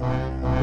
Música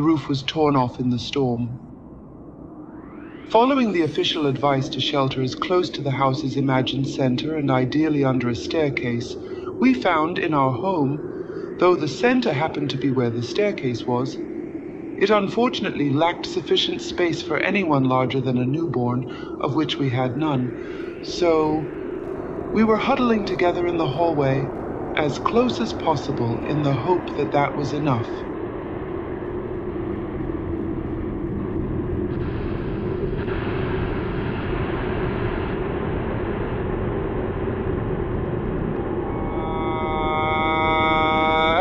The roof was torn off in the storm. Following the official advice to shelter as close to the house's imagined center and ideally under a staircase, we found in our home, though the center happened to be where the staircase was, it unfortunately lacked sufficient space for anyone larger than a newborn, of which we had none. So we were huddling together in the hallway as close as possible in the hope that that was enough.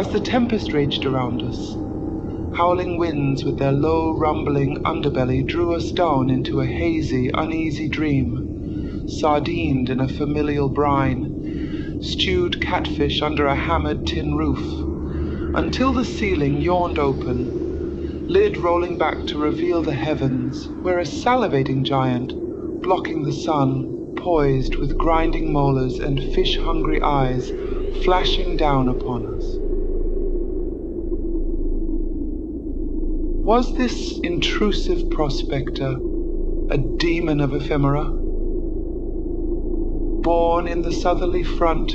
As the tempest raged around us, howling winds with their low, rumbling underbelly drew us down into a hazy, uneasy dream, sardined in a familial brine, stewed catfish under a hammered tin roof, until the ceiling yawned open, lid rolling back to reveal the heavens, where a salivating giant, blocking the sun, poised with grinding molars and fish hungry eyes flashing down upon us. Was this intrusive prospector a demon of ephemera? Born in the southerly front,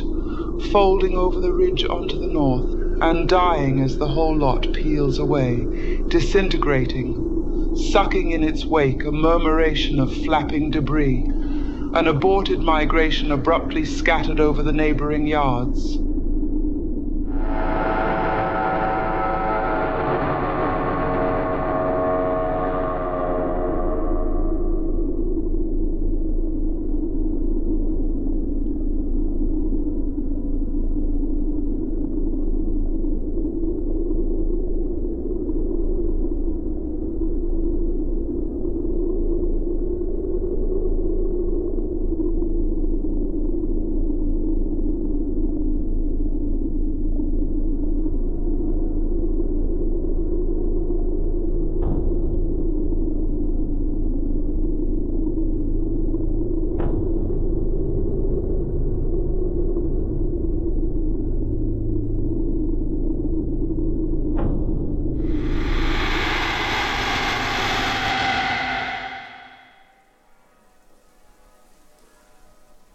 folding over the ridge onto the north, and dying as the whole lot peels away, disintegrating, sucking in its wake a murmuration of flapping debris, an aborted migration abruptly scattered over the neighboring yards.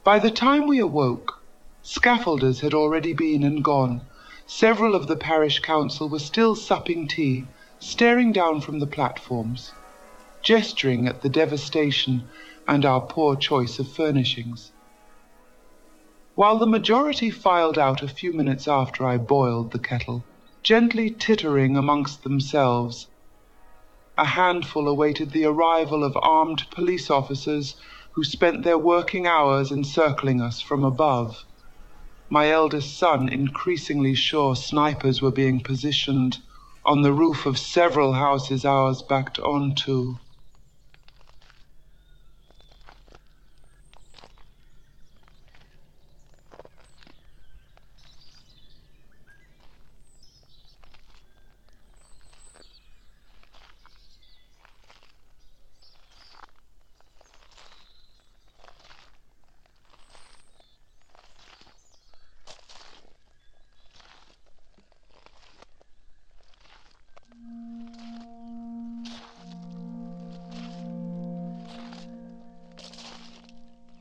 By the time we awoke, scaffolders had already been and gone. Several of the parish council were still supping tea, staring down from the platforms, gesturing at the devastation and our poor choice of furnishings. While the majority filed out a few minutes after I boiled the kettle, gently tittering amongst themselves, a handful awaited the arrival of armed police officers who spent their working hours encircling us from above. My eldest son increasingly sure snipers were being positioned on the roof of several houses ours backed onto.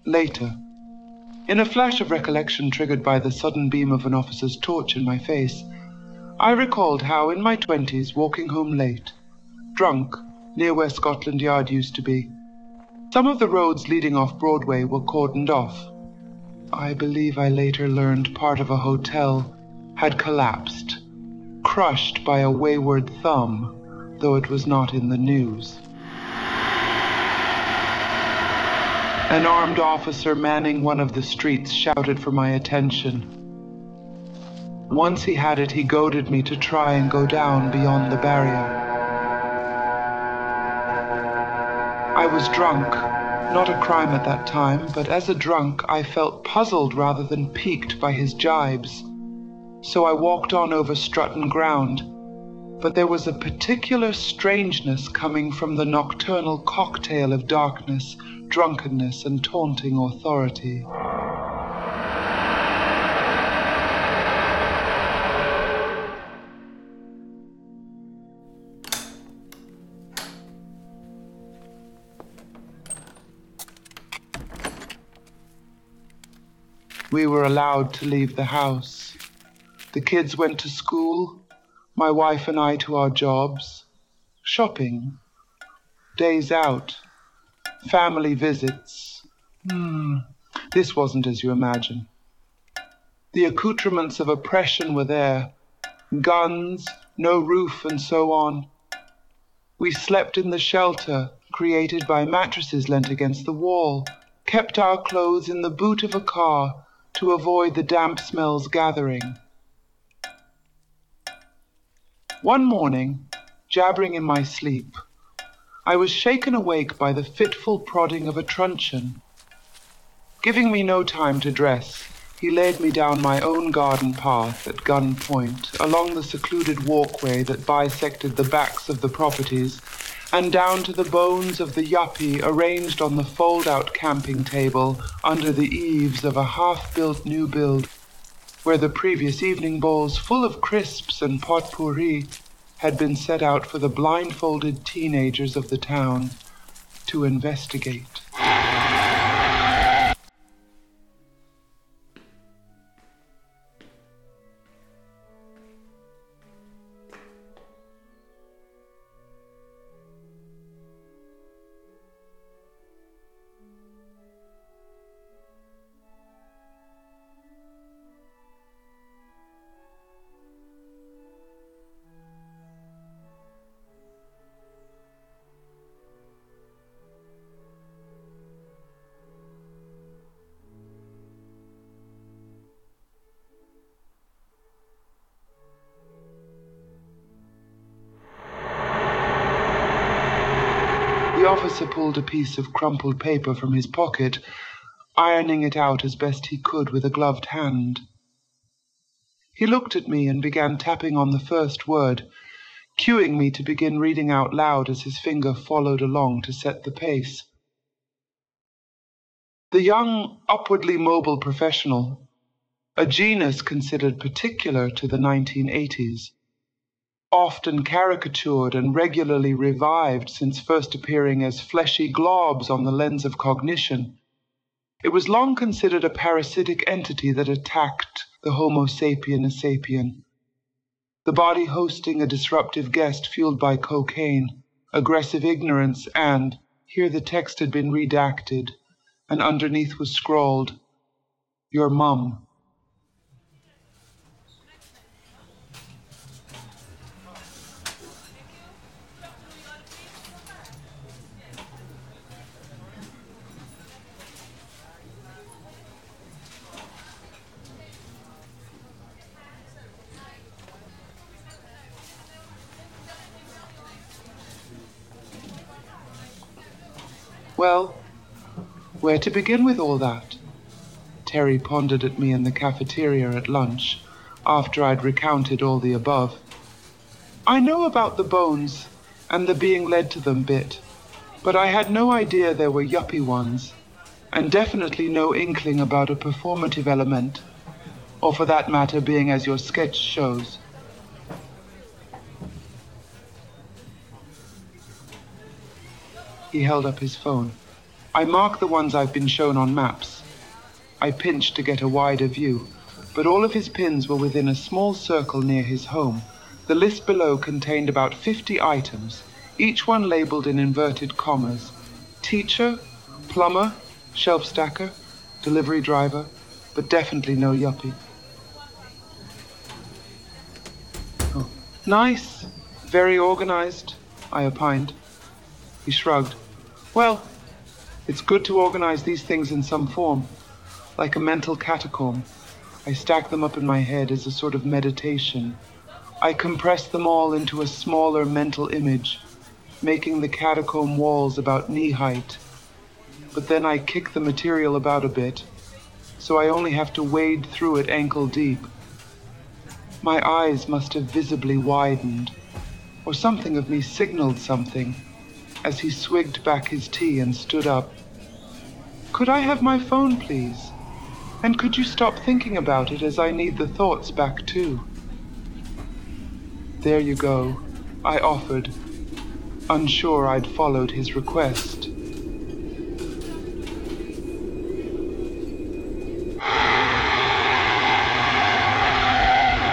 Later, in a flash of recollection triggered by the sudden beam of an officer's torch in my face, I recalled how in my twenties, walking home late, drunk, near where Scotland Yard used to be, some of the roads leading off Broadway were cordoned off. I believe I later learned part of a hotel had collapsed, crushed by a wayward thumb, though it was not in the news. An armed officer manning one of the streets shouted for my attention. Once he had it, he goaded me to try and go down beyond the barrier. I was drunk, not a crime at that time, but as a drunk, I felt puzzled rather than piqued by his jibes. So I walked on over Strutton ground, but there was a particular strangeness coming from the nocturnal cocktail of darkness drunkenness, and taunting authority. We were allowed to leave the house. The kids went to school, my wife and I to our jobs, shopping, days out family visits. Hmm, this wasn't as you imagine. The accoutrements of oppression were there guns, no roof, and so on. We slept in the shelter created by mattresses lent against the wall, kept our clothes in the boot of a car to avoid the damp smells gathering. One morning, jabbering in my sleep, I was shaken awake by the fitful prodding of a truncheon. Giving me no time to dress, he led me down my own garden path at gun point, along the secluded walkway that bisected the backs of the properties, and down to the bones of the yuppie arranged on the fold out camping table under the eaves of a half built new build, where the previous evening bowls full of crisps and potpourri had been set out for the blindfolded teenagers of the town to investigate. Officer pulled a piece of crumpled paper from his pocket, ironing it out as best he could with a gloved hand. He looked at me and began tapping on the first word, cueing me to begin reading out loud as his finger followed along to set the pace. The young, upwardly mobile professional, a genus considered particular to the 1980s, often caricatured and regularly revived since first appearing as fleshy globs on the lens of cognition. It was long considered a parasitic entity that attacked the Homo sapien sapien, the body hosting a disruptive guest fueled by cocaine, aggressive ignorance, and here the text had been redacted, and underneath was scrawled, Your mum. Well, where to begin with all that? Terry pondered at me in the cafeteria at lunch after I'd recounted all the above. I know about the bones and the being led to them bit, but I had no idea there were yuppie ones, and definitely no inkling about a performative element, or for that matter being as your sketch shows. He held up his phone. I mark the ones I've been shown on maps. I pinched to get a wider view, but all of his pins were within a small circle near his home. The list below contained about 50 items, each one labeled in inverted commas teacher, plumber, shelf stacker, delivery driver, but definitely no yuppie. Oh. Nice, very organized, I opined. He shrugged. Well, it's good to organize these things in some form, like a mental catacomb. I stack them up in my head as a sort of meditation. I compress them all into a smaller mental image, making the catacomb walls about knee height. But then I kick the material about a bit, so I only have to wade through it ankle deep. My eyes must have visibly widened, or something of me signaled something as he swigged back his tea and stood up. Could I have my phone, please? And could you stop thinking about it as I need the thoughts back too? There you go, I offered, unsure I'd followed his request.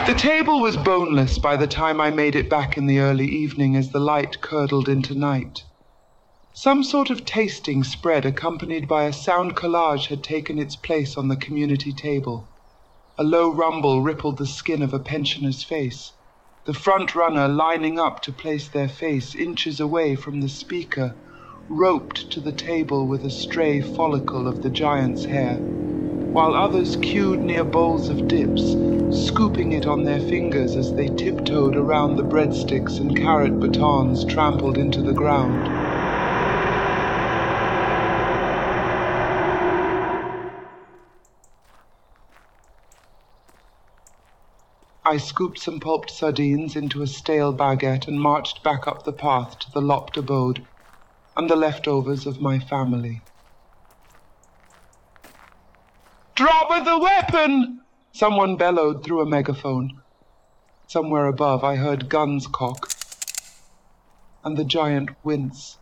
The table was boneless by the time I made it back in the early evening as the light curdled into night. Some sort of tasting spread accompanied by a sound collage had taken its place on the community table. A low rumble rippled the skin of a pensioner's face, the front runner lining up to place their face inches away from the speaker, roped to the table with a stray follicle of the giant's hair, while others queued near bowls of dips, scooping it on their fingers as they tiptoed around the breadsticks and carrot batons trampled into the ground. I scooped some pulped sardines into a stale baguette and marched back up the path to the lopped abode and the leftovers of my family. Drop the weapon! Someone bellowed through a megaphone. Somewhere above, I heard guns cock, and the giant wince.